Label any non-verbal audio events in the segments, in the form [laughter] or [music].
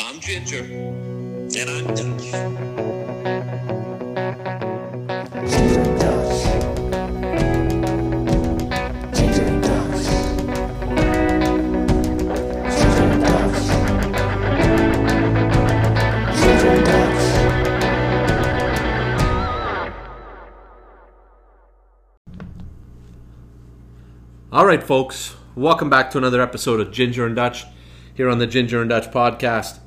I'm Ginger. And I'm Dutch. All right, folks, welcome back to another episode of Ginger and Dutch here on the Ginger and Dutch podcast.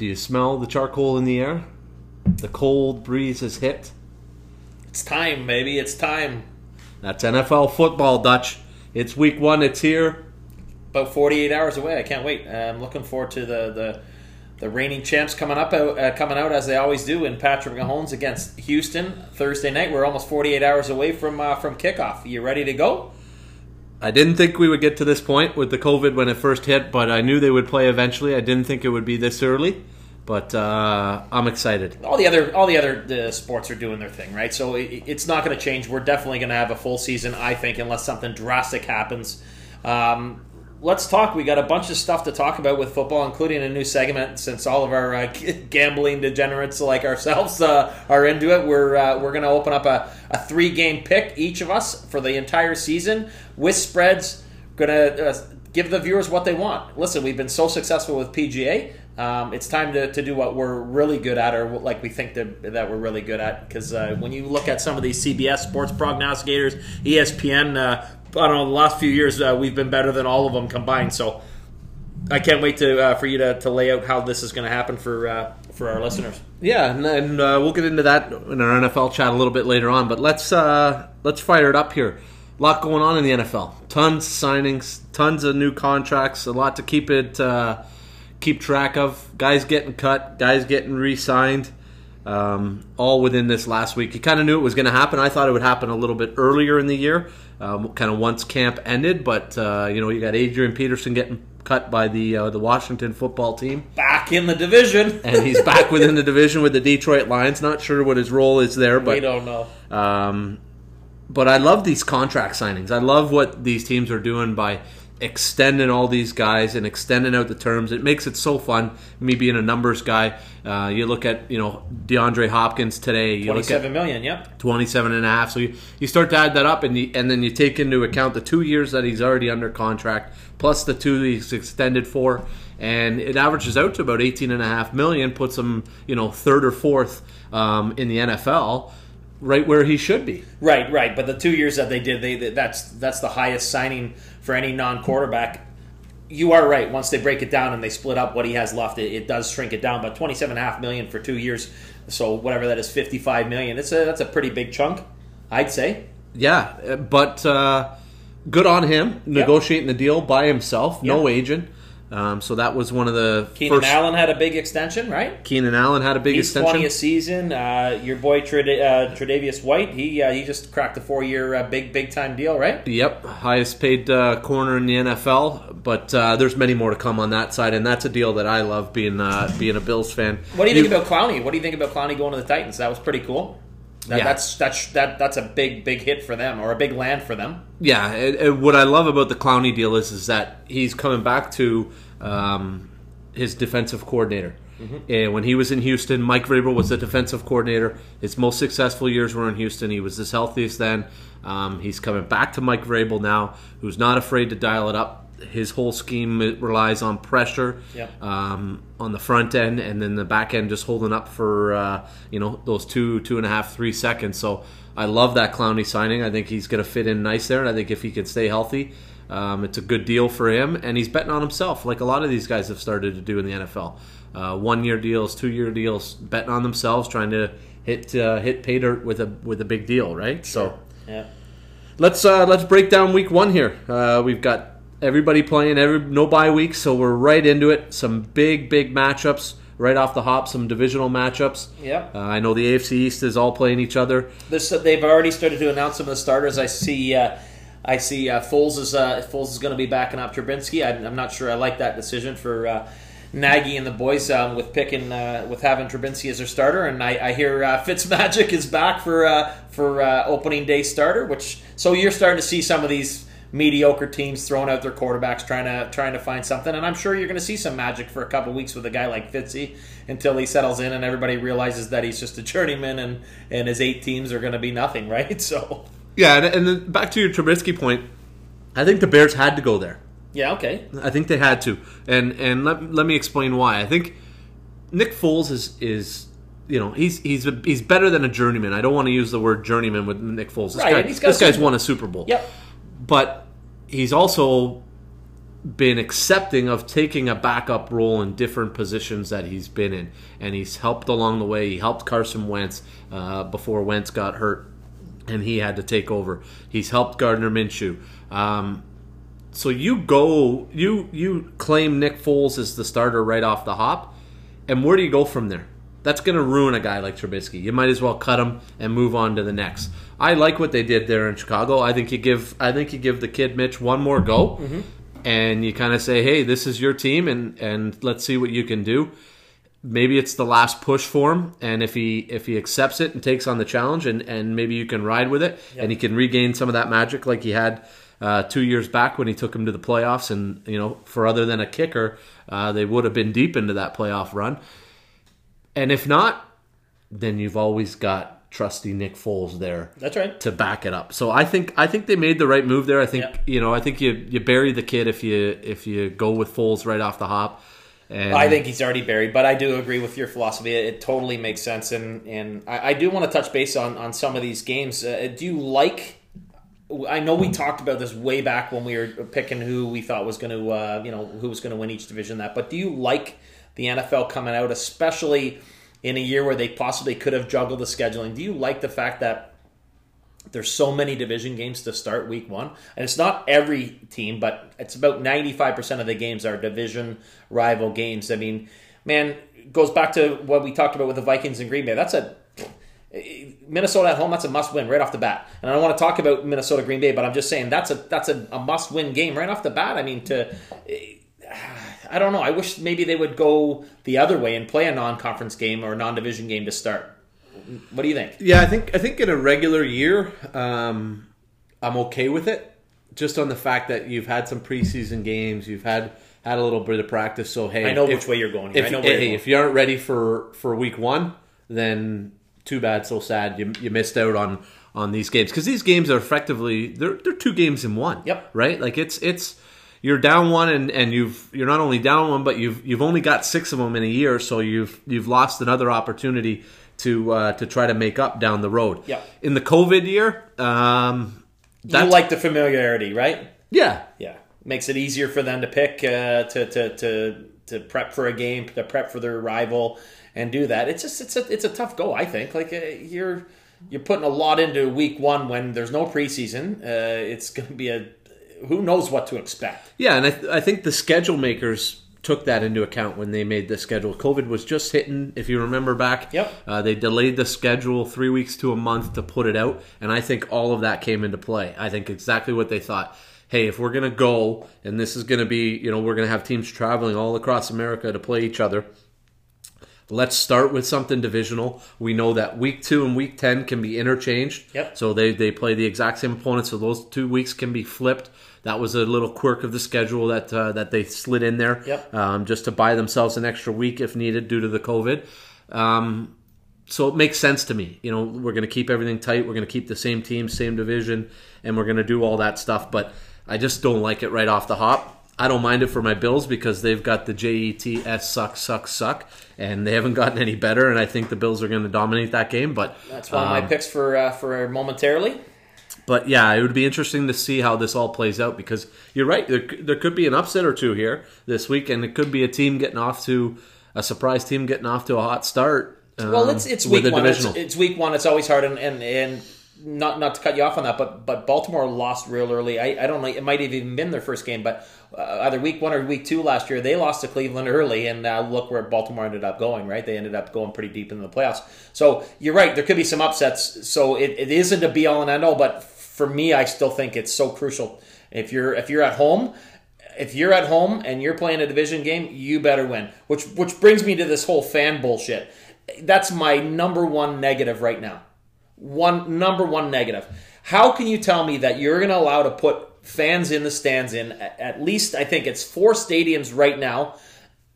Do you smell the charcoal in the air? The cold breeze has hit. It's time, baby. It's time. That's NFL football, Dutch. It's week one, it's here. About 48 hours away. I can't wait. I'm looking forward to the the, the reigning champs coming up out, uh, coming out as they always do in Patrick Mahomes against Houston Thursday night. We're almost 48 hours away from uh, from kickoff. You ready to go? I didn't think we would get to this point with the COVID when it first hit, but I knew they would play eventually. I didn't think it would be this early, but uh, I'm excited. All the other all the other sports are doing their thing, right? So it, it's not going to change. We're definitely going to have a full season, I think, unless something drastic happens. Um, let's talk. We got a bunch of stuff to talk about with football, including a new segment. Since all of our uh, [laughs] gambling degenerates like ourselves uh, are into it, we're uh, we're going to open up a, a three game pick each of us for the entire season with spreads. Going to uh, give the viewers what they want. Listen, we've been so successful with PGA. Um, it's time to, to do what we're really good at, or like we think that, that we're really good at. Because uh, when you look at some of these CBS sports prognosticators, ESPN, uh, I don't know, the last few years uh, we've been better than all of them combined. So I can't wait to uh, for you to, to lay out how this is going to happen for uh, for our listeners. Yeah, and, and uh, we'll get into that in our NFL chat a little bit later on. But let's uh, let's fire it up here. A lot going on in the NFL. Tons of signings, tons of new contracts, a lot to keep it uh, keep track of. Guys getting cut, guys getting re-signed. Um, all within this last week. You kind of knew it was going to happen. I thought it would happen a little bit earlier in the year, um, kind of once camp ended. But uh, you know, you got Adrian Peterson getting cut by the uh, the Washington football team Back in the division, [laughs] and he's back within the division with the Detroit Lions. Not sure what his role is there, but we don't know. um, but I love these contract signings. I love what these teams are doing by extending all these guys and extending out the terms. It makes it so fun. Me being a numbers guy, uh, you look at you know DeAndre Hopkins today. You Twenty-seven million. Yep. 27 and a half. So you, you start to add that up, and, you, and then you take into account the two years that he's already under contract, plus the two he's extended for, and it averages out to about 18 and a half million, puts him, you know, third or fourth um, in the NFL, right where he should be. Right, right. But the two years that they did, they that's that's the highest signing for any non-quarterback. You are right. Once they break it down and they split up what he has left, it, it does shrink it down. But twenty-seven and a half million for two years, so whatever that is, fifty-five million. It's a that's a pretty big chunk, I'd say. Yeah, uh, but uh, good on him negotiating the deal by himself, no Yep. agent. Um, so that was one of the Keenan. Allen had a big extension, right? Keenan Allen had a big He's extension. twenty a season. Uh, your boy Trad- uh, Tre'Davious White, he uh, he just cracked a four-year uh, big big time deal, right? Yep, highest paid uh, corner in the NFL, but uh, there's many more to come on that side, and that's a deal that I love being uh, being a Bills fan. What do you think about Clowney? What do you think about Clowney going to the Titans? That was pretty cool. That, Yeah. That's that's that that's a big big hit for them or a big land for them. Yeah, it, it- what I love about the Clowney deal is is that he's coming back to um, his defensive coordinator. And when he was in Houston, Mike Vrabel was the defensive coordinator. His most successful years were in Houston. He was his healthiest then. Um, he's coming back to Mike Vrabel now, who's not afraid to dial it up. His whole scheme relies on pressure Yep. um, on the front end, and then the back end just holding up for uh, you know those two, two and a half, three seconds. So I love that Clowney signing. I think he's going to fit in nice there, and I think if he can stay healthy, um, it's a good deal for him. And he's betting on himself, like a lot of these guys have started to do in the NFL. Uh, one year deals, two year deals, betting on themselves, trying to hit uh, hit pay dirt with a with a big deal, right? So Yeah. let's uh, let's break down week one here. Uh, we've got everybody playing, every no bye week, so we're right into it. Some big big matchups right off the hop. Some divisional matchups. Yep. Uh, I know the AFC East is all playing each other. This they've already started to announce some of the starters. I see. Uh, I see. Uh, Foles is uh, Foles is going to be backing up Trubinsky. I'm, I'm not sure I like that decision for uh, Nagy and the boys um, with picking uh, with having Trubinsky as their starter. And I, I hear uh, [laughs] Fitzmagic is back for uh, for uh, opening day starter. Which so you're starting to see some of these mediocre teams throwing out their quarterbacks, trying to trying to find something. And I'm sure you're going to see some magic for a couple weeks with a guy like Fitzy until he settles in and everybody realizes that he's just a journeyman and and his eight teams are going to be nothing, [laughs] right? So Yeah, and, and then back to your Trubisky point, I think the Bears had to go there. yeah, okay, I think they had to, and and let, let me explain why. I think Nick Foles is is you know he's he's a, he's better than a journeyman. I don't want to use the word journeyman with Nick Foles. This, Right, guy, this guy's won a Super Bowl. yep, but he's also been accepting of taking a backup role in different positions that he's been in, and he's helped along the way. He helped Carson Wentz uh, before Wentz got hurt, and he had to take over. He's helped Gardner Minshew. Um, so you go, you you claim Nick Foles as the starter right off the hop, and where do you go from there? That's going to ruin a guy like Trubisky. You might as well cut him and move on to the next. I like what they did there in Chicago. I think you give I think you give the kid Mitch one more go, and you kind of say, "Hey, this is your team, and and let's see what you can do." Maybe it's the last push for him, and if he if he accepts it and takes on the challenge, and and maybe you can ride with it, and he can regain some of that magic like he had uh, two years back when he took him to the playoffs, and you know, for other than a kicker, uh, they would have been deep into that playoff run. And if not, then you've always got trusty Nick Foles there that's right. to back it up. So I think I think they made the right move there. I think Yeah. you know I think you you bury the kid if you if you go with Foles right off the hop. And I think he's already buried, but I do agree with your philosophy. It, it totally makes sense, and and I, I do want to touch base on on some of these games. Uh, do you like? I know we talked about this way back when we were picking who we thought was going to, uh, you know, who was going to win each division. That, but do you like the NFL coming out, especially in a year where they possibly could have juggled the scheduling? Do you like the fact that there's so many division games to start week one. And it's not every team, but it's about 95% of the games are division rival games. I mean, man, goes back to what we talked about with the Vikings and Green Bay. That's a Minnesota at home, that's a must win right off the bat. And I don't want to talk about Minnesota Green Bay, but I'm just saying that's a that's a, a must win game right off the bat. I mean, to I don't know. I wish maybe they would go the other way and play a non conference game or a non division game to start. What do you think? Yeah, I think I think in a regular year, um, I'm okay with it. Just on the fact that you've had some preseason games, you've had had a little bit of practice. So hey, I know if- which way you're going. Here. If, I know where hey, you're if you aren't ready for for week one, then too bad, so sad. You you missed out on on these games because these games are effectively they're they're two games in one. Yep. Right. Like it's it's you're down one and, and you've you're not only down one but you've you've only got six of them in a year, so you've you've lost another opportunity to uh, to try to make up down the road. yeah In the COVID year, um, You like the familiarity, right? yeah. Yeah, makes it easier for them to pick uh, to, to to to prep for a game, to prep for their rival, and do that. It's just it's a it's a tough go. I think like uh, you're you're putting a lot into week one when there's no preseason. Uh, it's going to be a who knows what to expect. Yeah, and I, th- I think the schedule makers took that into account when they made the schedule. COVID was just hitting, if you remember back. Yep. Uh, they delayed the schedule three weeks to a month to put it out, and I think all of that came into play. I think exactly what they thought. Hey, if we're gonna go, and this is gonna be, you know, we're gonna have teams traveling all across America to play each other. Let's start with something divisional. We know that week two and week ten can be interchanged. Yep. So they, they play the exact same opponent, so those two weeks can be flipped. That was a little quirk of the schedule that uh, that they slid in there, Yep. um, just to buy themselves an extra week if needed due to the COVID. Um, so it makes sense to me. You know, we're going to keep everything tight. We're going to keep the same team, same division, and we're going to do all that stuff. But I just don't like it right off the hop. I don't mind it for my Bills because they've got the J E T S suck suck suck, and they haven't gotten any better. And I think the Bills are going to dominate that game. But That's one of my um, picks for uh, for momentarily. But yeah, it would be interesting to see how this all plays out because you're right. There, there could be an upset or two here this week, and it could be a team getting off to a surprise team getting off to a hot start. Well, um, it's it's week one. It's, it's week one. It's always hard, and, and and not not to cut you off on that, but but Baltimore lost real early. I, I don't know. It might have even been their first game, but uh, either week one or week two last year, they lost to Cleveland early, and uh, look where Baltimore ended up going. Right, they ended up going pretty deep into the playoffs. So you're right. There could be some upsets. So it, it isn't a be all and end all, but for me, I still think it's so crucial. If you're if you're at home if you're at home and you're playing a division game, you better win. Which which brings me to this whole fan bullshit. That's my number one negative right now. One number one negative. How can you tell me that you're going to allow to put fans in the stands in at, least. I think it's four stadiums right now.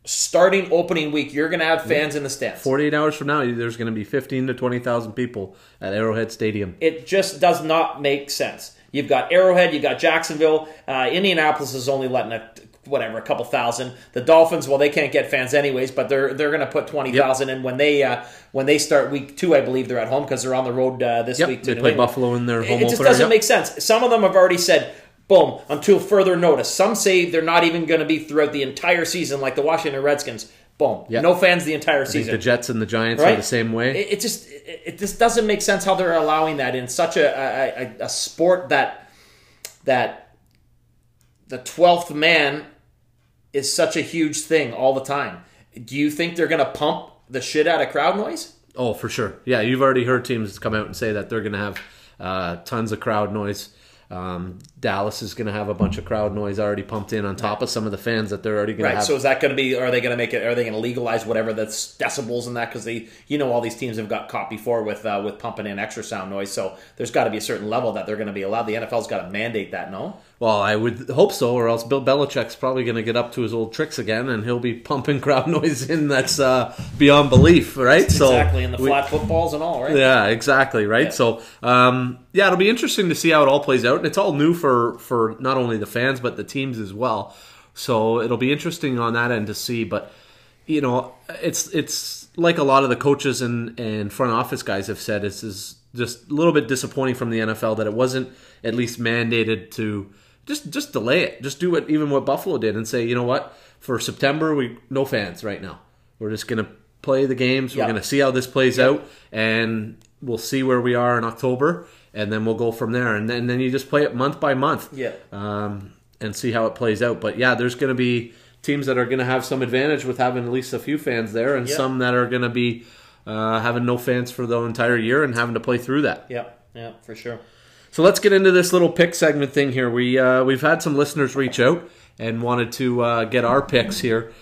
Starting opening week, you're going to have fans in the stands. 48 hours from now, there's going to be 15 to 20,000 people at Arrowhead Stadium. It just does not make sense. You've got Arrowhead, you've got Jacksonville. Uh, Indianapolis is only letting a whatever a couple thousand. The Dolphins, well, they can't get fans anyways, but they're they're going to put twenty thousand in when they uh, when they start week two. I believe they're at home because they're on the road uh, this Yep, week. To they New play England. Buffalo in their home It just opener, doesn't yep. make sense. Some of them have already said. Boom, until further notice. Some say they're not even going to be throughout the entire season, like the Washington Redskins. Boom, Yep. no fans the entire season. the Jets and the Giants Right? are the same way. It, it just it, it just doesn't make sense how they're allowing that in such a a, a, a sport that that the twelfth man is such a huge thing all the time. Do you think they're going to pump the shit out of crowd noise? Oh, for sure. Yeah, you've already heard teams come out and say that they're going to have uh, tons of crowd noise. Um, Dallas is going to have a bunch of crowd noise already pumped in on top of some of the fans that they're already going Right. to have. So is that going to be? Are they going to make it? Are they going to legalize whatever that's decibels and that? Because they, you know, all these teams have got caught before with uh, with pumping in extra sound noise. So there's got to be a certain level that they're going to be allowed. The NFL's got to mandate that. No. Well, I would hope so, or else Bill Belichick's probably going to get up to his old tricks again, and he'll be pumping [laughs] crowd noise in that's uh, beyond belief, right? so exactly. In the we- flat footballs and all, right? Yeah, exactly. Right. Yeah. So, um, yeah, it'll be interesting to see how it all plays out, and it's all new for for not only the fans but the teams as well. So it'll be interesting on that end to see. But you know, it's it's like a lot of the coaches and and front office guys have said. This is just a little bit disappointing from the NFL that it wasn't at least mandated to just just delay it. Just do what even what Buffalo did and say, you know what, for September we no fans right now. We're just gonna play the games. We're Yeah. gonna see how this plays out, and we'll see where we are in October, and then we'll go from there. And then then you just play it month by month, Yeah. um, and see how it plays out. But yeah, there's gonna be teams that are gonna have some advantage with having at least a few fans there, and Yeah. some that are gonna be uh, having no fans for the entire year and having to play through that. Yep. Yeah. For sure. So let's get into this little pick segment thing here. We uh, we've had some listeners reach out and wanted to uh, get our picks here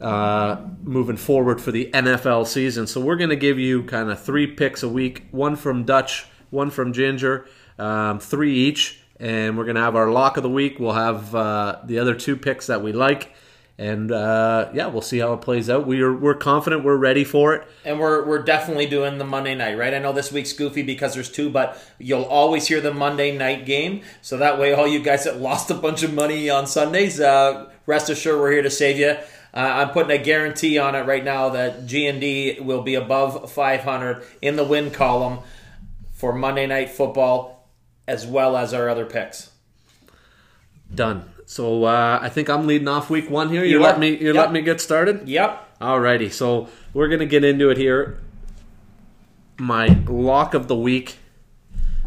uh, moving forward for the NFL season. So we're going to give you kind of three picks a week, one from Dutch, one from Ginger, um, three each, and we're going to have our lock of the week. We'll have uh, the other two picks that we like. And uh, yeah, we'll see how it plays out. We are we're confident we're ready for it. And we're we're definitely doing the Monday night, right? I know this week's goofy because there's two, but you'll always hear the Monday night game. So that way, all you guys that lost a bunch of money on Sundays, uh, rest assured we're here to save you. Uh, I'm putting a guarantee on it right now that G and D will be above 500 in the win column for Monday night football, as well as our other picks. Done. So uh, I think I'm leading off week one here. You, You let are. me you Yep. let me get started. Yep. Alrighty, so we're gonna get into it here. My lock of the week.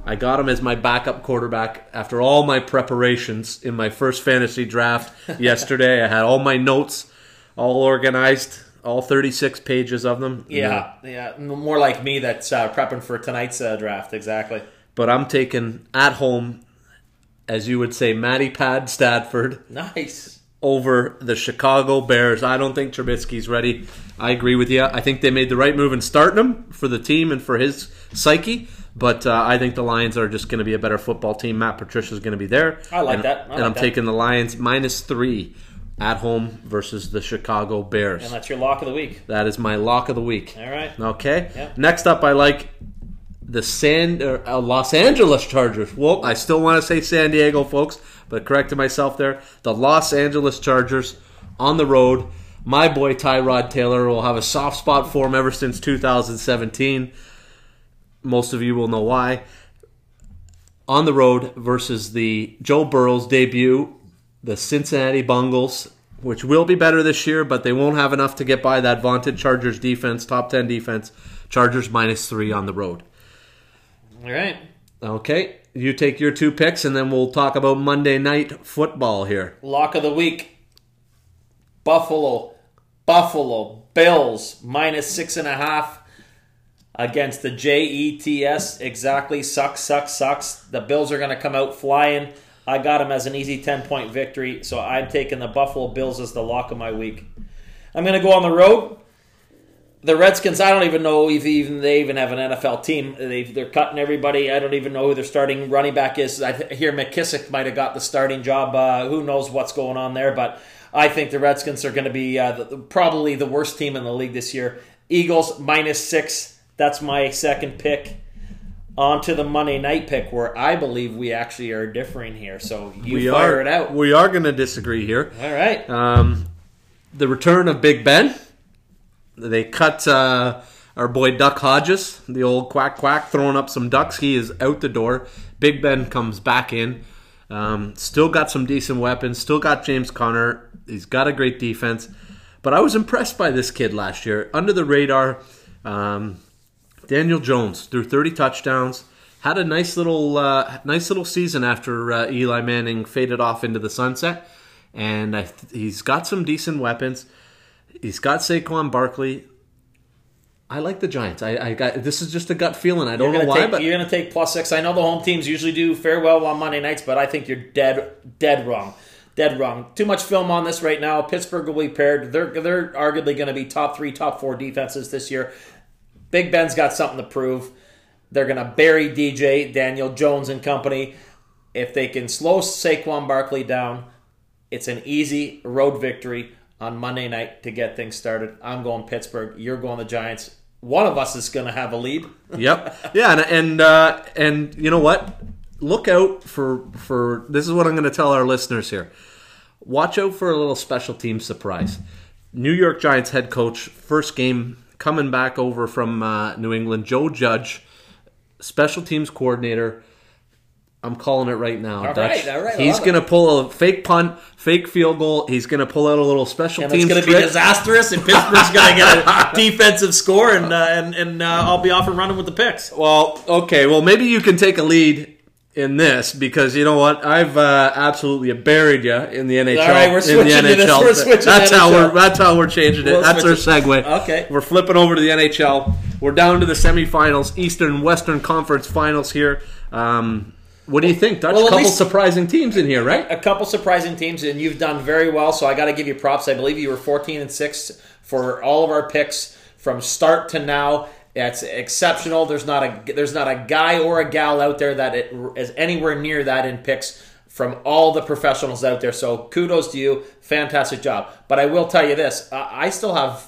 I got him as my backup quarterback after all my preparations in my first fantasy draft [laughs] yesterday. I had all my notes all organized, all 36 pages of them. Yeah, yeah. More like me that's uh, prepping for tonight's uh, draft. Exactly. But I'm taking at home, as you would say, Matty Pad Stafford. Nice. over the Chicago Bears. I don't think Trubisky's ready. I agree with you. I think they made the right move in starting him for the team and for his psyche. But uh, I think the Lions are just going to be a better football team. Matt Patricia's going to be there. I like and, that. I and I'm that. taking the Lions minus three at home versus the Chicago Bears. And that's your lock of the week. that is my lock of the week. All right. Okay. Yeah. Next up, I like the San uh, Los Angeles Chargers. Well, I still want to say San Diego, folks, but corrected myself there. The Los Angeles Chargers on the road. My boy Tyrod Taylor will have a soft spot for him ever since 2017. Most of you will know why. On the road versus the Joe Burrow's debut, the Cincinnati Bungles, which will be better this year, but they won't have enough to get by that vaunted Chargers defense, top 10 defense. Chargers minus three on the road. All right. Okay, you take your two picks, and then we'll talk about Monday night football here. Lock of the week. Buffalo. Buffalo Bills minus six and a half against the Jets. Exactly. Sucks, sucks, sucks. The Bills are going to come out flying. I got them as an easy 10 point victory, so I'm taking the Buffalo Bills as the lock of my week. I'm going to go on the road. The Redskins, I don't even know if even they even have an NFL team. They they're cutting everybody. I don't even know who their starting running back is. I hear McKissic might have got the starting job. Uh, who knows what's going on there? But I think the Redskins are going to be uh, the, the- probably the worst team in the league this year. Eagles minus six. That's my second pick. On to the Monday night pick, where I believe we actually are differing here. So you we fire are it out. We are going to disagree here. All right. Um, the return of Big Ben. They cut uh, our boy Duck Hodges, the old quack quack, throwing up some ducks. He is out the door. Big Ben comes back in. Um, still got some decent weapons. Still got James Conner. He's got a great defense. But I was impressed by this kid last year. Under the radar, um, Daniel Jones threw 30 touchdowns. Had a nice little, uh, nice little season after uh, Eli Manning faded off into the sunset, and th- he's got some decent weapons. He's got Saquon Barkley. I like the Giants. I, I got this is just a gut feeling. I don't know why, take, but you're going to take plus six. I know the home teams usually do fair well on Monday nights, but I think you're dead, dead wrong, dead wrong. Too much film on this right now. Pittsburgh will be paired. They're they're arguably going to be top three, top four defenses this year. Big Ben's got something to prove. They're going to bury DJ Daniel Jones and company. If they can slow Saquon Barkley down, it's an easy road victory on Monday night to get things started. I'm going Pittsburgh. You're going the Giants. One of us is going to have a lead. [laughs] yep, yeah, and and uh, and you know what? Look out for for this is what I'm going to tell our listeners here. Watch out for a little special team surprise. New York Giants head coach, first game coming back over from uh, New England, Joe Judge, special teams coordinator. I'm calling it right now. All Dutch. right, all right, He's going to pull a fake punt, fake field goal. He's going to pull out a little special and it's going to be disastrous, and Pittsburgh's going to get a [laughs] defensive score, and uh, and and uh, I'll be off and running with the picks. Well, okay. Well, maybe you can take a lead in this because you know what? I've uh, absolutely buried you in the NHL. All right, we're in the switching to this. NHL. We're switching that's how we're that's how we're changing it. We'll that's our it. segue. Okay. we're flipping over to the NHL. We're down to the semifinals, Eastern Western Conference Finals here. Um, what do you think, Dutch? Well, at couple least- surprising teams in here, right? A couple surprising teams, and you've done very well. So I got to give you props. I believe you were 14 and six for all of our picks from start to now. That's exceptional. There's not a there's not a guy or a gal out there that it is anywhere near that in picks from all the professionals out there. So kudos to you, fantastic job. But I will tell you this: I still have.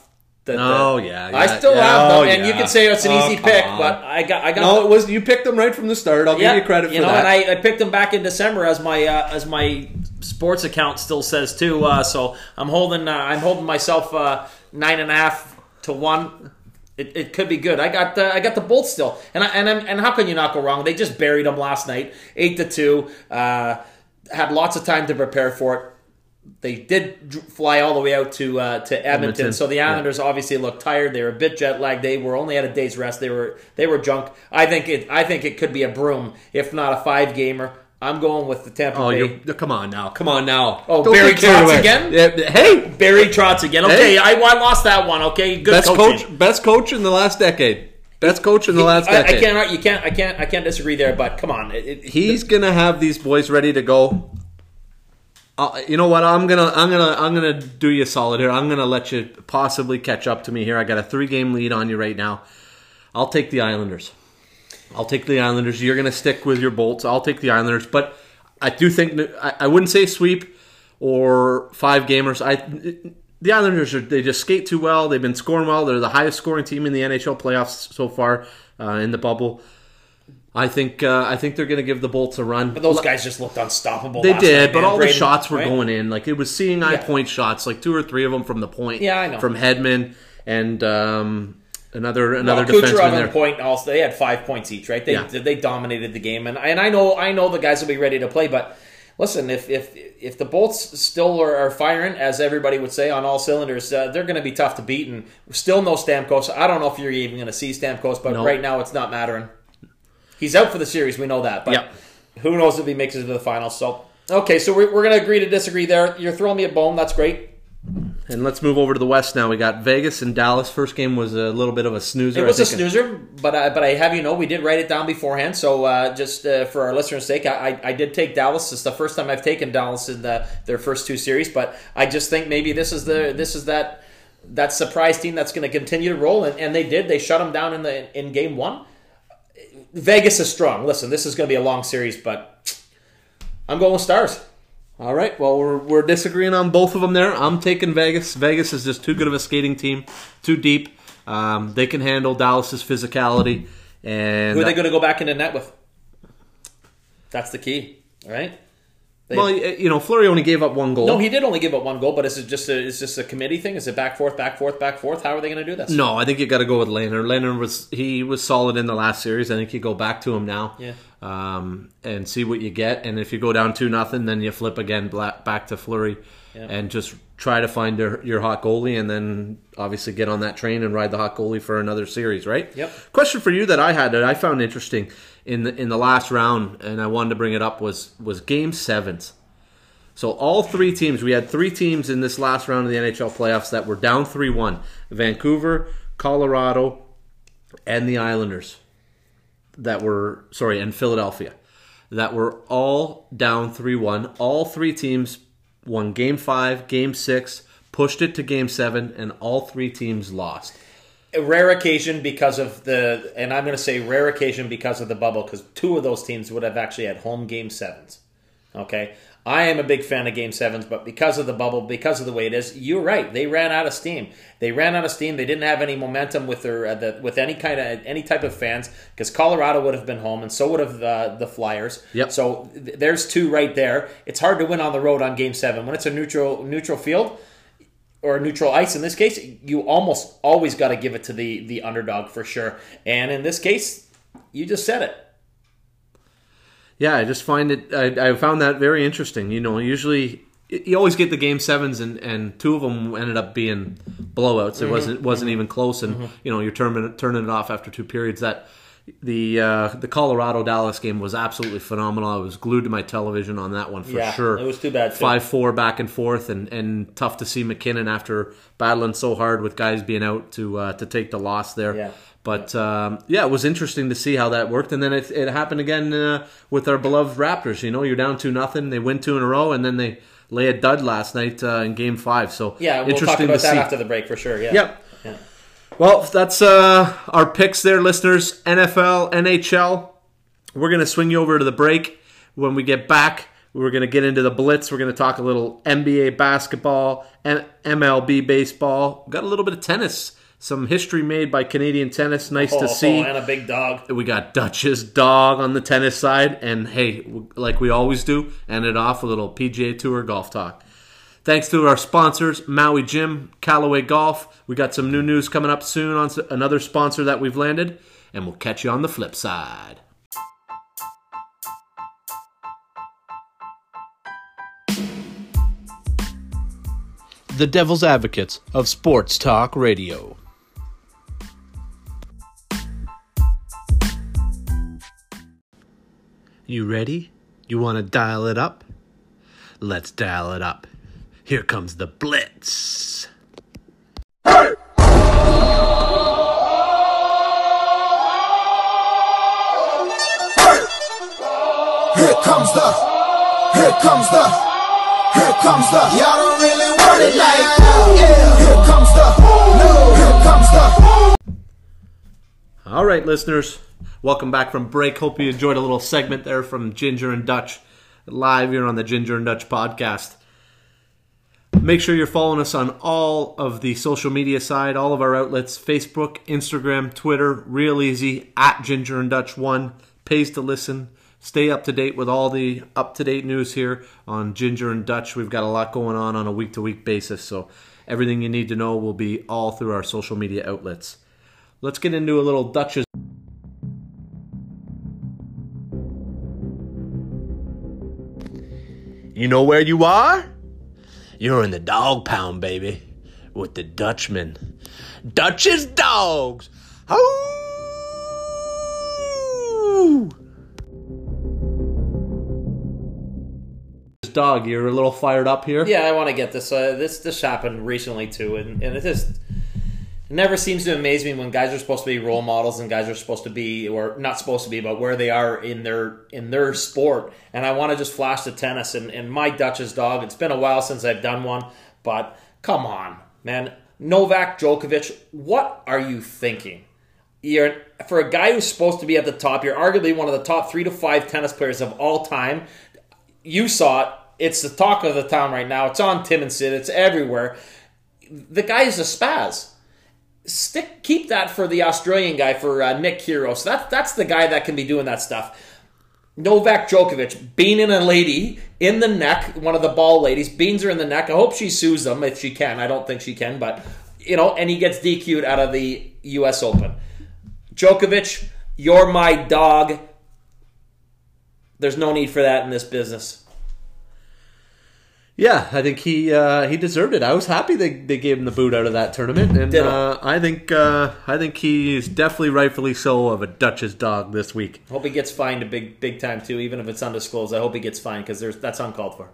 The, the- Oh, yeah, I still yeah. have Oh, them, and you yeah. can say it's an Oh, easy pick, on. but I got I got No, the- it was you picked them right from the start. I'll give you credit you for know, that. and I, I picked them back in December as my uh, as my sports account still says too. Uh, so I'm holding uh, I'm holding myself uh, nine and a half to one. It, it could be good. I got the I got the Bolts still, and I, and I'm, and how can you not go wrong? They just buried them last night, eight to two. Uh, had lots of time to prepare for it. They did fly all the way out to uh, to Edmonton, Edmonton, so the yeah. Islanders obviously looked tired. They were a bit jet lagged. They were only had a day's rest. They were they were junk. I think it I think it could be a broom, if not a five gamer. I'm going with the Tampa oh, Bay. come on now, come on now. Oh, Don't Barry Trotz again? Yeah, hey, Barry Trotz again. Okay, Hey. I, I lost that one. Okay, good best coaching. coach, best coach in the last decade. Best coach in the last I, I decade. can't. You can't. I can't. I can't disagree there. But come on, it, it, He's gonna have these boys ready to go. Uh, you know what? I'm gonna, I'm gonna, I'm gonna do you a solid here. I'm gonna let you possibly catch up to me here. I got a three game lead on you right now. I'll take the Islanders. I'll take the Islanders. You're gonna stick with your bolts. I'll take the Islanders, but I do think I, I wouldn't say sweep or five gamers. I the Islanders are they just skate too well. They've been scoring well. They're the highest scoring team in the NHL playoffs so far uh, in the bubble. I think uh, I think they're going to give the Bolts a run. but those guys just looked unstoppable. They did, night, but all Braden, the shots were right? going in. Like it was seeing eye Yeah. point shots, like two or three of them from the point. Yeah, I know. From Hedman and um, another another Well, defenseman there. Point also they had five points each, right? They Yeah. they dominated the game, and and I know I know the guys will be ready to play, but listen, if if if the Bolts still are, are firing, as everybody would say, on all cylinders, uh, they're going to be tough to beat, and still no Stamkos. I don't know if you're even going to see Stamkos, but No. right now it's not mattering. He's out for the series, we know that, but Yep. who knows if he makes it to the finals? So okay, so we're, we're going to agree to disagree there. You're throwing me a bone. That's great. And let's move over to the West now. We got Vegas and Dallas. First game was a little bit of a snoozer. It was a snoozer, but I, but I have you know we did write it down beforehand. So uh, just uh, for our listeners' sake, I, I did take Dallas. It's the first time I've taken Dallas in the, their first two series, but I just think maybe this is the this is that that surprise team that's going to continue to roll, and, and they did. They shut them down in the in game one. Vegas is strong. Listen, this is going to be a long series, but I'm going with Stars. All right. Well, we're, we're disagreeing on both of them there. I'm taking Vegas. Vegas is just too good of a skating team, too deep. Um, they can handle Dallas's physicality. And Who are they going to go back into net with? That's the key, all right? They- well, you know, Fleury only gave up one goal. no, he did only give up one goal, but is it just a, is this a committee thing? Is it back forth, back forth, back forth? How are they going to do this? No, I think you got to go with Leonard. Leonard was he was solid in the last series. I think you go back to him now, Yeah. um, and see what you get. And if you go down two nothing, then you flip again back to Fleury, Yeah. and just try to find your, your hot goalie, and then obviously get on that train and ride the hot goalie for another series, right? Yep. Question for you that I had that I found interesting in the in the last round, and I wanted to bring it up was was Game Sevens. So all three teams, we had three teams in this last round of the NHL playoffs that were down 3-1. Vancouver, Colorado, and the Islanders that were sorry, and Philadelphia that were all down 3-1. All three teams won game 5, game 6, pushed it to game 7 and all three teams lost. A rare occasion because of the, and I'm going to say rare occasion because of the bubble, because two of those teams would have actually had home game sevens. Okay, I am a big fan of game sevens, but because of the bubble, because of the way it is, you're right. They ran out of steam. They ran out of steam. They didn't have any momentum with their uh, the, with any kind of any type of fans because Colorado would have been home, and so would have the the Flyers. Yep. So th- there's two right there. It's hard to win on the road on game seven when it's a neutral neutral field or neutral ice in this case, you almost always got to give it to the the underdog for sure. And in this case, you just said it. Yeah, I just find it. I, I found that very interesting. You know, usually you always get the game sevens, and, and two of them ended up being blowouts. It mm-hmm. wasn't wasn't mm-hmm. even close, and mm-hmm. you know you're turning turning it off after two periods. That the uh, the Colorado Dallas game was absolutely phenomenal. I was glued to my television on that one for Yeah, sure. it was too bad. Five four back and forth, and, and tough to see MacKinnon after battling so hard with guys being out to uh, to take the loss there. Yeah. But um, yeah, it was interesting to see how that worked, and then it, it happened again uh, with our beloved Raptors. You know, you're down two nothing, they win two in a row, and then they lay a dud last night uh, in Game Five. So Yeah, we'll talk about to that see. after the break for sure. Yeah. Yep. Well, that's uh, our picks there, listeners. NFL, NHL. We're going to swing you over to the break. When we get back, we're going to get into the blitz. We're going to talk a little NBA basketball, M- MLB baseball. Got a little bit of tennis. Some history made by Canadian tennis. Nice Oh, to see. and a big dog. We got Dutch's dog on the tennis side, and hey, like we always do, end it off with a little PGA Tour golf talk. Thanks to our sponsors, Maui Gym, Callaway Golf. We got some new news coming up soon on another sponsor that we've landed, and we'll catch you on the flip side. The Devil's Advocates of Sports Talk Radio. You ready? You want to dial it up? Let's dial it up. Here comes the Blitz. Here comes the, here comes the, here comes the. Y'all don't really want it like that. Yeah. Here comes the, no. Here comes the. All right, listeners, welcome back from break. Hope you enjoyed a little segment there from Ginger and Dutch live here on the Ginger and Dutch podcast. Make sure you're following us on all of the social media side, all of our outlets Facebook, Instagram, Twitter, real easy at Ginger and Dutch One. Pays to listen. Stay up to date with all the up to date news here on Ginger and Dutch. We've got a lot going on on a week to week basis, so everything you need to know will be all through our social media outlets. Let's get into a little Dutch's. You know where you are? You're in the dog pound, baby, with the Dutchman. Dutch's dogs. Hoo! Dog, you're a little fired up here. Yeah, I want to get this. Uh, this this happened recently too, and, and it just it never seems to amaze me when guys are supposed to be role models and guys are supposed to be or not supposed to be, but where they are in their in their sport. And I want to just flash the tennis and, and my Dutch's dog. It's been a while since I've done one, but come on, man. Novak Djokovic, what are you thinking? You're for a guy who's supposed to be at the top. You're arguably one of the top three to five tennis players of all time. You saw it. It's the talk of the town right now. It's on Tim and Sid. It's everywhere. The guy is a spaz. Stick, keep that for the Australian guy for uh, Nick Kyrgios. That's that's the guy that can be doing that stuff. Novak Djokovic beaning a lady in the neck, one of the ball ladies, beans her in the neck. I hope she sues them if she can. I don't think she can, but you know, and he gets DQ'd out of the U.S. Open. Djokovic, you're my dog. There's no need for that in this business. Yeah, I think he uh, he deserved it. I was happy they, they gave him the boot out of that tournament, and uh, I think uh, I think he is definitely rightfully so of a Dutch's dog this week. Hope he gets fined a big big time too, even if it's undisclosed. I hope he gets fined because that's uncalled for.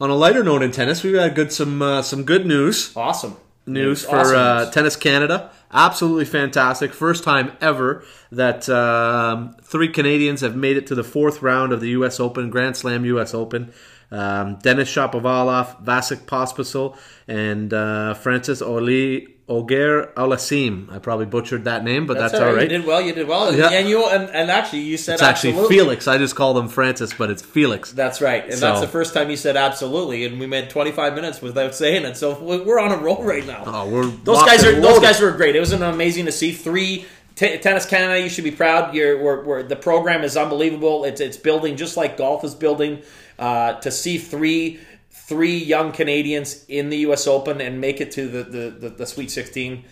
On a lighter note in tennis, we've got good some uh, some good news Awesome news for Awesome uh, news. Tennis Canada. Absolutely fantastic. First time ever that um, three Canadians have made it to the fourth round of the U.S. Open, Grand Slam U.S. Open. Um, Denis Shapovalov, Vasek Pospisil, and uh, Francis Oli Ogier Alasim. I probably butchered that name, but that's, all right. You did well. You did well. Yeah. And you and, and actually you said It's actually absolutely. Felix. I just call him Francis, but it's Felix. That's right, and So- that's the first time you said absolutely, and we made 25 minutes without saying it. So we- we're on a roll right now. Oh, we're those guys are those guys were great. It was an amazing to see three. T- Tennis Canada, you should be proud. You're, we're, we're, the program is unbelievable. It's it's building just like golf is building. Uh, to see three three young Canadians in the U.S. Open and make it to the the, the, the Sweet 16,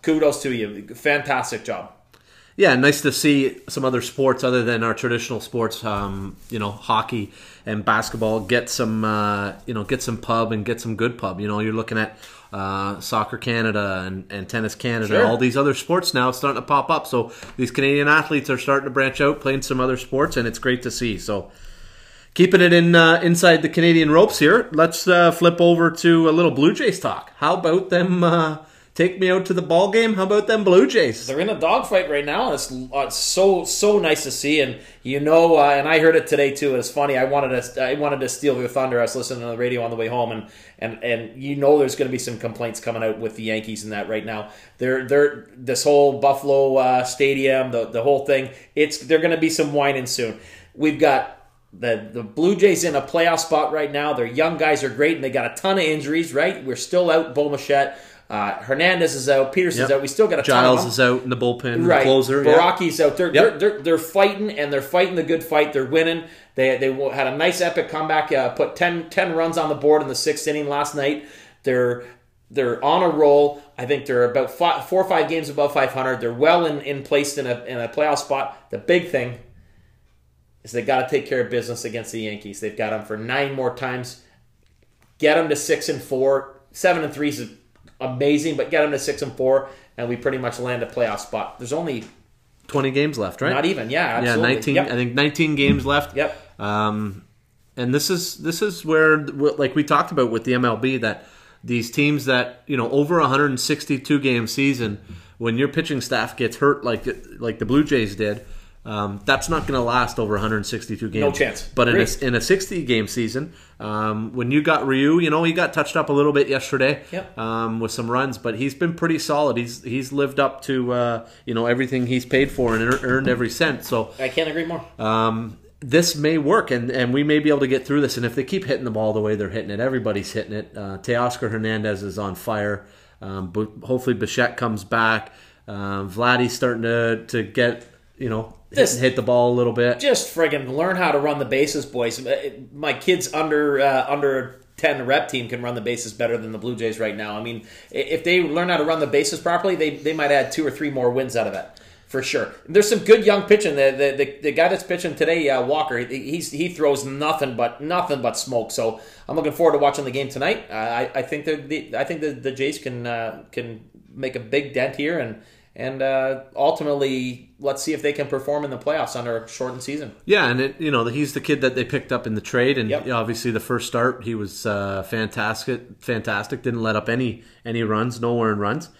kudos to you. Fantastic job. Yeah, nice to see some other sports other than our traditional sports. Um, you know, hockey and basketball get some. Uh, you know, get some pub and get some good pub. You know, you're looking at uh, soccer Canada and, and tennis Canada. Sure. All these other sports now starting to pop up. So these Canadian athletes are starting to branch out, playing some other sports, and it's great to see. So. Keeping it in uh, inside the Canadian ropes here. Let's uh, flip over to a little Blue Jays talk. How about them? Uh, take me out to the ball game. How about them Blue Jays? they're in a dogfight right now, it's, uh, it's so so nice to see. And you know, uh, and I heard it today too. It's funny. I wanted to I wanted to steal your thunder. I was listening to the radio on the way home, and and and you know, there's going to be some complaints coming out with the Yankees and that right now. They're they're this whole Buffalo uh, Stadium, the the whole thing. It's they're going to be some whining soon. We've got. The, the Blue Jays in a playoff spot right now. Their young guys are great, and they got a ton of injuries. Right, we're still out. Bo Bichette, uh, Hernandez is out. Peterson's Yep. out. We still got a ton of Giles is out in the bullpen. Right, Closer. yeah. Baraki's out there. Yep. They're, they're they're fighting and they're fighting the good fight. They're winning. They they had a nice epic comeback. Uh, put 10, 10 runs on the board in the sixth inning last night. They're they're on a roll. I think they're about five, four or five games above five hundred. They're well in, in placed in a in a playoff spot. The big thing is they got to take care of business against the Yankees. They've got them for nine more times. Get them to six and four. Seven and three is amazing, but get them to six and four, and we pretty much land a playoff spot. There's only Twenty games left, right? not even, yeah, yeah, nineteen. Yep. I think nineteen games left. Yep. Um, and this is this is where, like we talked about with the MLB, that these teams that you know over a 162 game season, when your pitching staff gets hurt like like the Blue Jays did. Um, that's not going to last over 162 games. No chance. But in a, in a 60 game season, um, when you got Ryu, you know he got touched up a little bit yesterday Yep. um, with some runs, but he's been pretty solid. He's he's lived up to uh, you know everything he's paid for and earned every cent. So I can't agree more. um, this may work, and, and we may be able to get through this. And if they keep hitting the ball the way they're hitting it, everybody's hitting it. Uh, Teoscar Hernandez is on fire. Um, but hopefully, Bichette comes back. Um, Vladdy's starting to, to get, you know, hit, This- hit the ball a little bit. Just friggin' learn how to run the bases, boys. Uh, My kids under uh, under. 10 rep team can run the bases better than the Blue Jays right now. I mean, if they learn how to run the bases properly, they, they might add two or three more wins out of that. For sure. There's some good young pitching. The the, the, the guy that's pitching today, uh, Walker, he, he's, he throws nothing but nothing but smoke. So I'm looking forward to watching the game tonight. Uh, I, I think that the I think the, the Jays can uh, can make a big dent here and and uh, ultimately let's see if they can perform in the playoffs under a shortened season. Yeah, and it, you know he's the kid that they picked up in the trade, and Yep. obviously the first start he was uh, fantastic. Fantastic, didn't let up any any runs, nowhere in runs.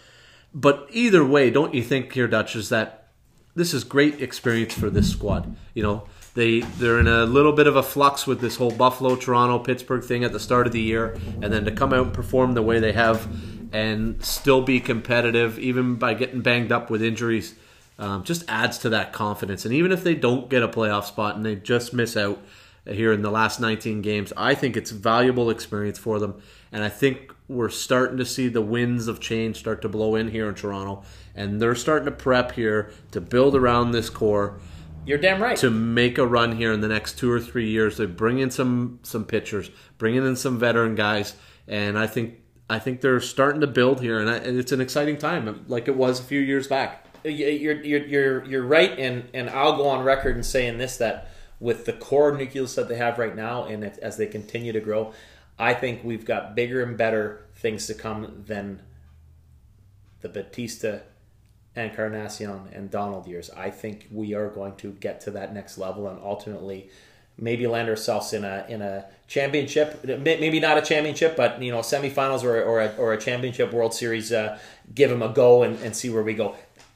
But either way, don't you think here, Dutch, is that this is great experience for this squad? You know, they they're in a little bit of a flux with this whole Buffalo, Toronto, Pittsburgh thing at the start of the year, and then to come out and perform the way they have and still be competitive, even by getting banged up with injuries, um, just adds to that confidence. And even if they don't get a playoff spot and they just miss out here in the last 19 games, I think it's valuable experience for them. And I think we're starting to see the winds of change start to blow in here in Toronto, and they're starting to prep here to build around this core You're damn right. to make a run here in the next two or three years. They bring in some some pitchers, bringing in some veteran guys, and I think I think they're starting to build here, and, I, and it's an exciting time, like it was a few years back. you're you're you're you're right, and and I'll go on record in saying this that with the core nucleus that they have right now, and if, as they continue to grow, I think we've got bigger and better things to come than the Bautista, Encarnacion, and Donald years. I think we are going to get to that next level, and ultimately. Maybe land ourselves in a in a championship, maybe not a championship, but you know semifinals or or a, or a championship World Series. Uh, give them a go and, and see where we go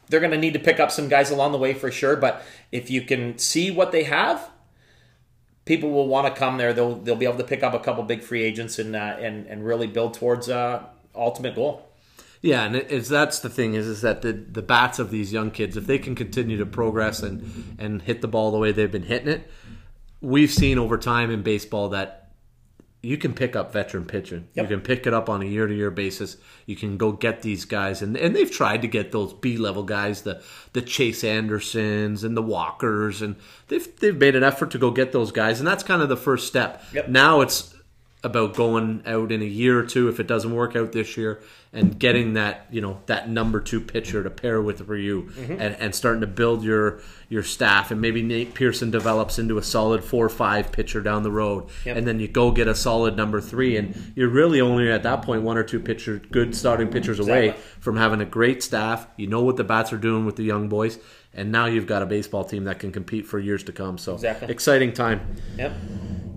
they're going to need to pick up some guys along the way for sure. But if you can see what they have, people will want to come there. They'll they'll be able to pick up a couple big free agents and uh, and and really build towards uh, ultimate goal. Yeah, and it's that's the thing is is that the the bats of these young kids, if they can continue to progress and and hit the ball the way they've been hitting it, we've seen over time in baseball that you can pick up veteran pitching. Yep. You can pick it up on a year to year basis. You can go get these guys, and and they've tried to get those B level guys, the the Chase Andersons and the Walkers, and they've they've made an effort to go get those guys, and that's kind of the first step. Yep. Now it's about going out in a year or two if it doesn't work out this year and getting that you know that number two pitcher to pair with for you Mm-hmm. and, and starting to build your your staff and maybe Nate Pearson develops into a solid four or five pitcher down the road Yep. and then you go get a solid number three and you're really only at that point one or two pitcher good starting pitchers away Exactly. from having a great staff you know what the bats are doing with the young boys and now you've got a baseball team that can compete for years to come so Exactly. exciting time Yep.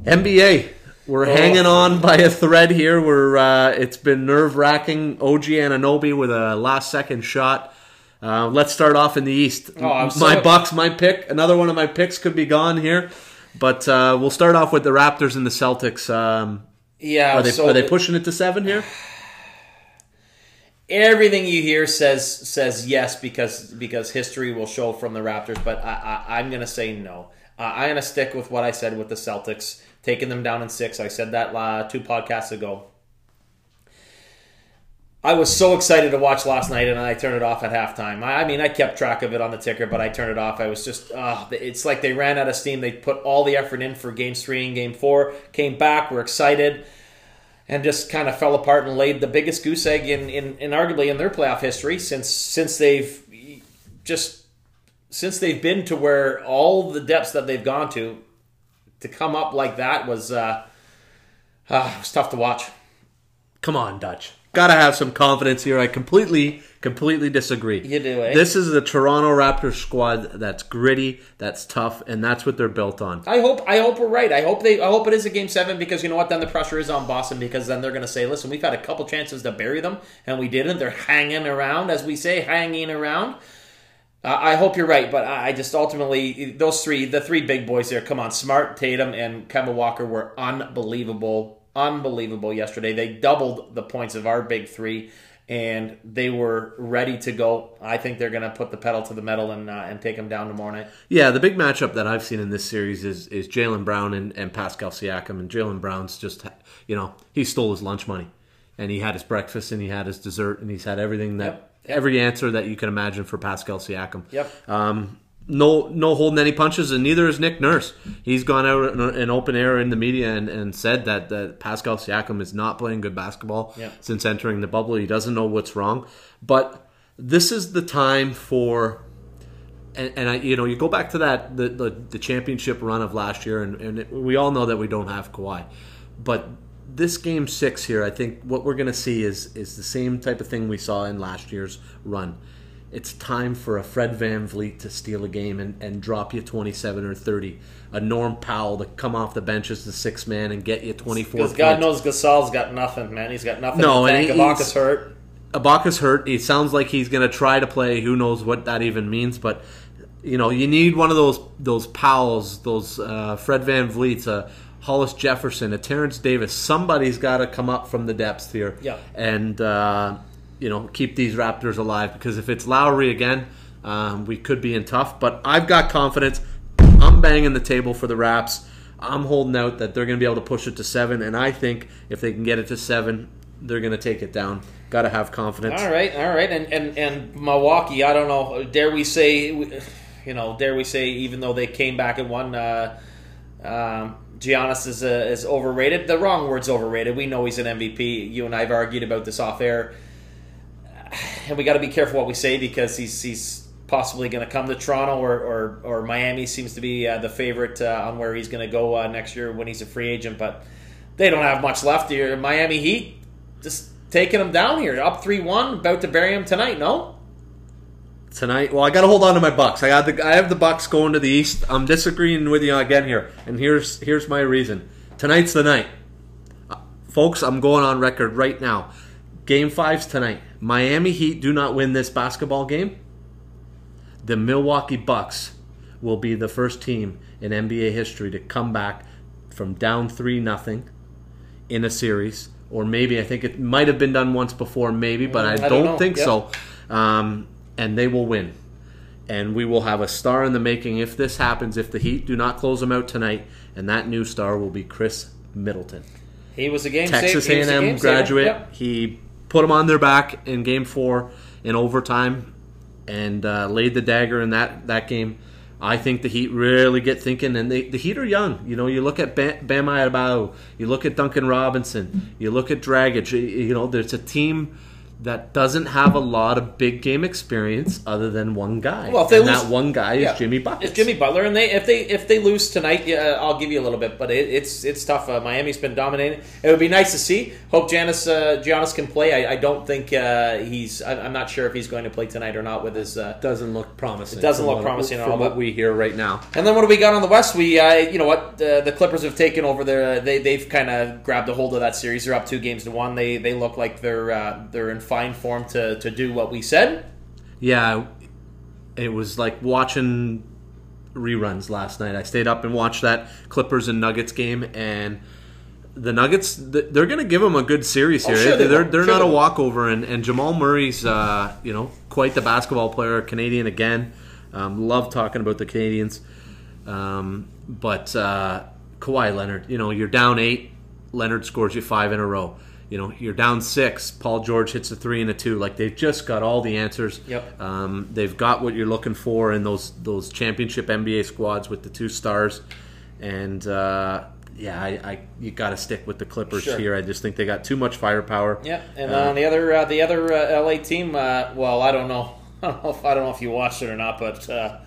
NBA. We're hanging on by a thread here. We're uh, it's been nerve wracking. OG Anunoby with a last second shot. Uh, let's start off in the East. Oh, so- my Bucks, my pick. Another one of my picks could be gone here, but uh, we'll start off with the Raptors and the Celtics. Um, Yeah. are they so are they pushing it to seven here? [sighs] everything you hear says says yes because because history will show from the Raptors, but I, I, I'm going to say no. Uh, I'm going to stick with what I said with the Celtics, taking them down in six. I said that uh, two podcasts ago. I was so excited to watch last night, and I turned it off at halftime. I, I mean, I kept track of it on the ticker, but I turned it off. I was just, uh, it's like they ran out of steam. They put all the effort in for games three and game four, came back, were excited and just kind of fell apart and laid the biggest goose egg in, in, in arguably in their playoff history since since they've just since they've been to where all the depths that they've gone to to come up like that was uh, uh was tough to watch. Come on, Dutch. Gotta have some confidence here. I completely, completely disagree. You do, eh? This is the Toronto Raptors squad that's gritty, that's tough, and that's what they're built on. I hope I hope we're right. I hope they I hope it is a game seven because you know what? Then the pressure is on Boston because then they're going to say, "Listen, we've had a couple chances to bury them and we didn't. They're hanging around, as we say, hanging around." I hope you're right, but I I just ultimately those three, the three big boys there. Come on, Smart, Tatum, and Kemba Walker were unbelievable, unbelievable yesterday. They doubled the points of our big three, and they were ready to go. I think they're going to put the pedal to the metal and uh, and take them down tomorrow night. Yeah, the big matchup that I've seen in this series is is Jaylen Brown and, and Pascal Siakam. And Jaylen Brown's just, you know, he stole his lunch money, and he had his breakfast, and he had his dessert, and he's had everything that Yep. Every answer that you can imagine for Pascal Siakam. Yep. Um, no, no holding any punches, and neither is Nick Nurse. He's gone out in, in open air in the media and, and said that, that Pascal Siakam is not playing good basketball Yep. since entering the bubble. He doesn't know what's wrong, but this is the time for and, and I, you know, you go back to that the, the, the championship run of last year, and, and it, we all know that we don't have Kawhi, but this game six here, I think what we're going to see is is the same type of thing we saw in last year's run. It's time for a Fred VanVleet to steal a game and, and drop you 27 or 30. A Norm Powell to come off the bench as the sixth man and get you 24 Because. God knows Gasol's got nothing, man. He's got nothing. No, to and he- Ibaka's hurt. Ibaka's hurt. It sounds like he's going to try to play. Who knows what that even means? But you know, you need one of those those Powells, those uh, Fred VanVleet's, a Hollis Jefferson, a Terence Davis. Somebody's got to come up from the depths here, Yeah. and uh, you know, keep these Raptors alive because if it's Lowry again, um, we could be in tough. But I've got confidence. I'm banging the table for the Raps. I'm holding out that they're going to be able to push it to seven, and I think if they can get it to seven, they're going to take it down. Got to have confidence. All right, all right, and and and Milwaukee. I don't know. Dare we say, you know, dare we say, even though they came back and won, uh, um, Giannis is uh, is overrated. The wrong word's overrated. We know he's an MVP. You and I have argued about this off air, and we got to be careful what we say because he's he's possibly going to come to Toronto or or, or Miami seems to be uh, the favorite uh, on where he's going to go uh, next year when he's a free agent. But they don't have much left here. Miami Heat just taking them down here, up three one, about to bury him tonight. No. Tonight. Well, I got to hold on to my Bucks. I got the I have the Bucks going to the East. I'm disagreeing with you again here, and here's here's my reason. Tonight's the night, Uh, folks. I'm going on record right now. Game five's tonight. Miami Heat do not win this basketball game. The Milwaukee Bucks will be the first team in NBA history to come back from down three nothing in a series, or maybe I think it might have been done once before, maybe, but I, Mm, I don't, don't think Yep. so. Um, and they will win, and we will have a star in the making if this happens. If the Heat do not close them out tonight, and that new star will be Khris Middleton, He was a game Texas saver. He was a A&M game graduate. Yep. He put them on their back in Game Four in overtime, and uh, laid the dagger in that that game. I think the Heat really get thinking, and they, the Heat are young. You know, you look at Bam, Bam Adebayo, you look at Duncan Robinson, you look at Dragic. You- You know, there's a team that doesn't have a lot of big game experience other than one guy. Well, if they and lose- that one guy is Yeah. Jimmy Butler. It's Jimmy Butler, and they if they if they lose tonight, yeah, I'll give you a little bit, but it, it's it's tough. Uh, Miami's been dominating. It would be nice to see. Hope Giannis uh, Giannis can play. I, I don't think uh, he's. I, I'm not sure if he's going to play tonight or not with his. Uh, doesn't look promising. It doesn't from look what- promising at from all, what we hear right now. And then what do we got on the West? We, uh, you know what, uh, the Clippers have taken over their. They they've kind of grabbed a hold of that series. They're up two games to one. They they look like they're uh, they're in fine form to to do what we said. Yeah, it was like watching reruns last night. I stayed up and watched that Clippers and Nuggets game, and the Nuggets they're going to give them a good series Oh, here. sure they they're they're Sure not they a walkover, and, and Jamal Murray's uh, you know quite the basketball player, Canadian again. Um, love talking about the Canadians, um, but uh, Kawhi Leonard, you know you're down eight, Leonard scores you five in a row. You know you're down six. Paul George hits a three and a two. Like they've just got all the answers. Yep. Um, they've got what you're looking for in those those championship NBA squads with the two stars, and uh, yeah, I, I you got to stick with the Clippers Sure. here. I just think they got too much firepower. Yeah, and Uh, on the other uh, the other uh, LA team, uh, well, I don't know, I don't know if I don't know if you watched it or not, but uh,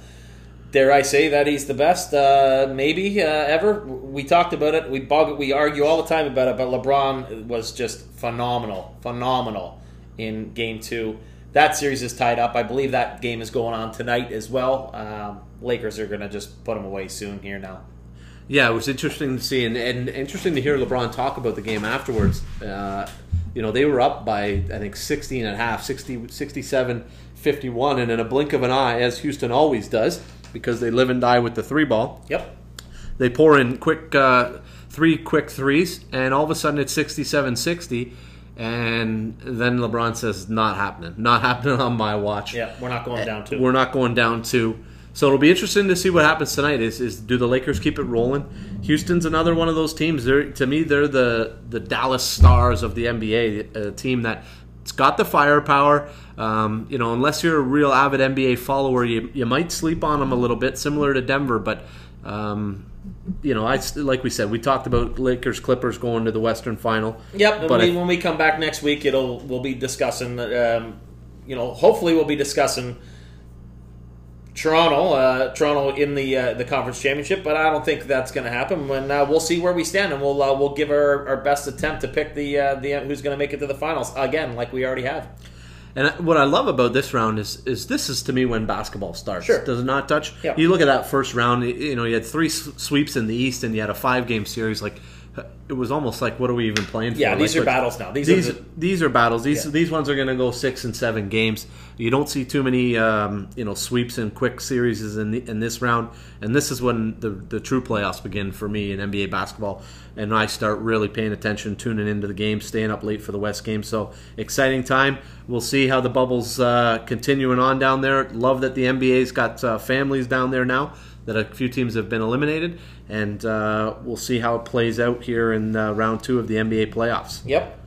dare I say that he's the best, uh, maybe uh, ever. We talked about it. We bog, we argue all the time about it, but LeBron was just phenomenal, phenomenal in Game Two. That series is tied up. I believe that game is going on tonight as well. Um, Lakers are going to just put him away soon here now. Yeah, it was interesting to see, and, and interesting to hear LeBron talk about the game afterwards. Uh, you know, they were up by, I think, 16 and a half, 60, 67, 51, and in a blink of an eye, as Houston always does, because they live and die with the three ball, Yep. they pour in quick uh, three quick threes, and all of a sudden it's 67 60. And then LeBron says, "Not happening. Not happening on my watch. Yeah, we're not going down to. We're not going down two. So it'll be interesting to see what happens tonight. Is is do the Lakers keep it rolling? Houston's another one of those teams. They're to me they're the the Dallas Stars of the NBA, a team that it's got the firepower. Um, you know, unless you're a real avid NBA follower, you you might sleep on them a little bit, similar to Denver. But um, you know, I like we said, we talked about Lakers Clippers going to the Western Final. Yep, But we, if- when we come back next week, it'll we'll be discussing. Um, you know, hopefully we'll be discussing Toronto, uh, Toronto in the uh, the conference championship. But I don't think that's going to happen. And uh, we'll see where we stand, and we'll uh, we'll give our, our best attempt to pick the uh, the who's going to make it to the finals again, like we already have. And what I love about this round is is this is to me when basketball starts. Sure. Does it not touch? Yeah. You look at that first round. You know, you had three sweeps in the East, and you had a five game series. Like it was almost like, what are we even playing for? Yeah, these Like, are battles now. These, These are the, these are battles. These Yeah. these ones are going to go six and seven games. You don't see too many um, you know sweeps and quick series in the, in this round, and this is when the the true playoffs begin for me in NBA basketball, and I start really paying attention, tuning into the game, staying up late for the West game. So exciting time. We'll see how the bubbles uh, continuing on down there. Love that the NBA's got uh, families down there now. That a few teams have been eliminated, and uh, we'll see how it plays out here in uh, round two of the NBA playoffs. yep.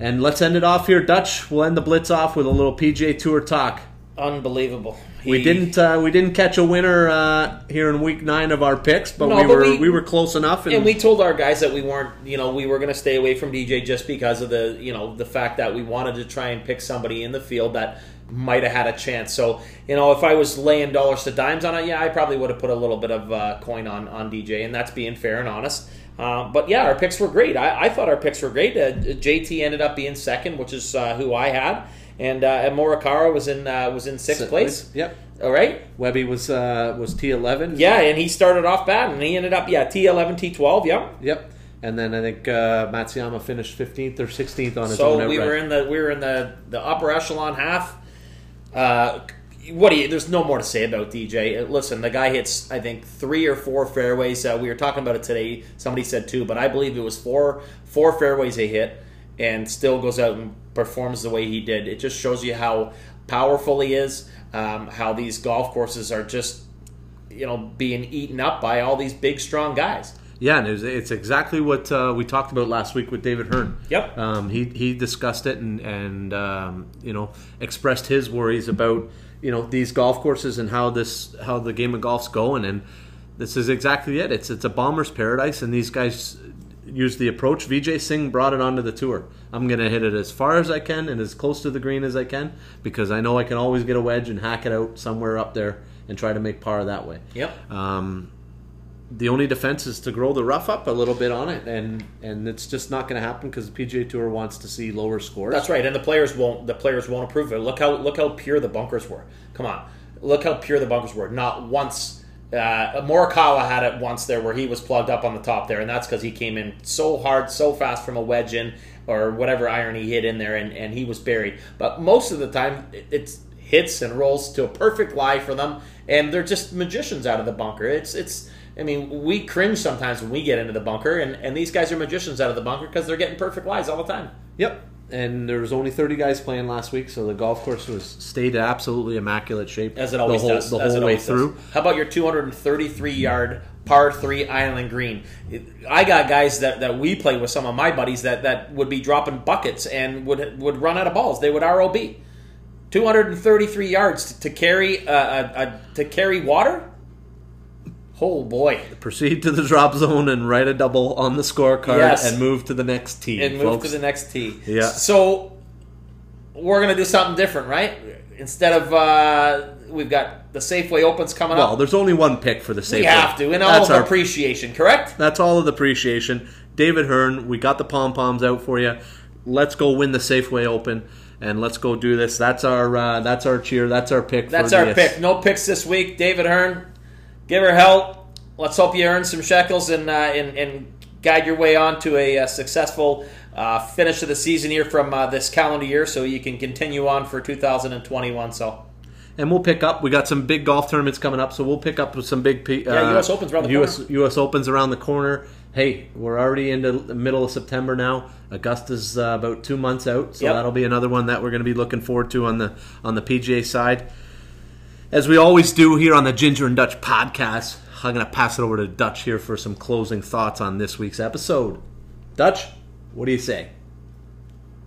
And let's end it off here, Dutch. We'll end the blitz off with a little PJ Tour talk. Unbelievable. We didn't uh, we didn't catch a winner uh, here in week nine of our picks, but No, we but were we- we, were close enough. And, And we told our guys that we weren't, you know, we were going to stay away from DJ just because of the, you know, the fact that we wanted to try and pick somebody in the field that might have had a chance. So, you know, if I was laying dollars to dimes on it, yeah, I probably would have put a little bit of uh, coin on on DJ, and that's being fair and honest. Uh, but yeah, our picks were great. I, I thought our picks were great. Uh, JT ended up being second, which is uh, who I had, and uh, and Morikawa was in uh, was in sixth place. Yep. All right. Webby was uh, was T eleven. Yeah, and he started off bad, and he ended up yeah T eleven T twelve. Yep. Yep. And then I think uh, Matsuyama finished fifteenth or sixteenth on his So own we were in the we were in the the upper echelon half. Uh, what do you? There's no more to say about DJ. Uh, Listen, the guy hits I think three or four fairways. Uh, we were talking about it today. Somebody said two, but I believe it was four four fairways he hit, and still goes out and performs the way he did. It just shows you how powerful he is. Um, how these golf courses are just you know being eaten up by all these big strong guys. Yeah, and it was, it's exactly what uh, we talked about last week with David Hearn. Yep. Um, he he discussed it and and um, you know expressed his worries about you know these golf courses and how this how the game of golf's going and this is exactly it. It's it's a bomber's paradise and these guys use the approach. Vijay Singh brought it onto the tour. I'm gonna hit it as far as I can and as close to the green as I can because I know I can always get a wedge and hack it out somewhere up there and try to make par that way. Yep. Um, the only defense is to grow the rough up a little bit on it, and and it's just not going to happen because the PGA Tour wants to see lower scores. That's right, and the players won't. The players won't approve it. Look how look how pure the bunkers were. Come on, look how pure the bunkers were. Not once. Uh, Morikawa had it once there where he was plugged up on the top there, and that's because he came in so hard, so fast from a wedge in or whatever iron he hit in there, and, and he was buried. But most of the time, it, it's hits and rolls to a perfect lie for them, and they're just magicians out of the bunker. It's it's. I mean, we cringe sometimes when we get into the bunker, and, and these guys are magicians out of the bunker because they're getting perfect lies all the time. Yep. And there was only 30 guys playing last week, so the golf course was stayed absolutely immaculate shape as it always the whole, does. the whole way through. Does. How about your 233 yard par three island green? I got guys that, that we play with some of my buddies that, that would be dropping buckets and would would run out of balls. They would ROB. 233 yards to, to carry uh, a, a, to carry water. Oh boy! Proceed to the drop zone and write a double on the scorecard Yes. and move to the next tee. And move folks. to the next tee. Yeah. So we're gonna do something different, right? Instead of uh, we've got the Safeway Opens coming well, up. Well, there's only one pick for the Safeway. We have to, in all That's of our appreciation, correct? That's all of the appreciation. David Hearn, we got the pom poms out for you. Let's go win the Safeway Open and let's go do this. That's our uh, that's our cheer. That's our pick. That's our this. pick. No picks this week. David Hearn, give her help. Let's hope you earn some shekels and uh, and, and guide your way on to a, uh successful uh, finish of the season here from uh, this calendar year, so you can continue on for 2021. So And we'll pick up. We got some big golf tournaments coming up, so we'll pick up with some big. Yeah, uh, US Open's around the US, corner. US Open's around the corner. Hey, we're already into the middle of September now. Augusta's uh, about two months out, so Yep. that'll be another one that we're going to be looking forward to on the on the PGA side. As we always do here on the Ginger and Dutch podcast, I'm going to pass it over to Dutch here for some closing thoughts on this week's episode. Dutch, what do you say?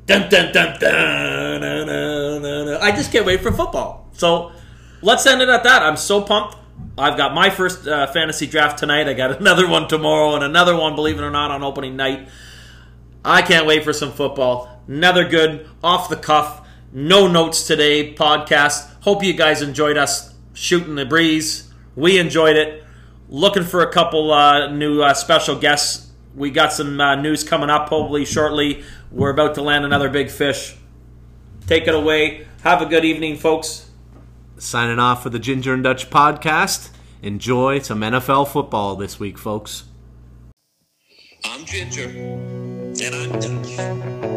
Dun, dun, dun, dun, dun, dun, dun. I just can't wait for football. So let's end it at that. I'm so pumped. I've got my first uh, fantasy draft tonight. I got [laughs] another one tomorrow and another one, believe it or not, on opening night. I can't wait for some football. Another good, off the cuff, no notes today podcast. Hope you guys enjoyed us shooting the breeze. We enjoyed it. Looking for a couple uh, new uh, special guests. We got some uh, news coming up probably shortly. We're about to land another big fish. Take it away. Have a good evening, folks. Signing off for the Ginger and Dutch podcast. Enjoy some NFL football this week, folks. I'm Ginger, and I'm Dutch.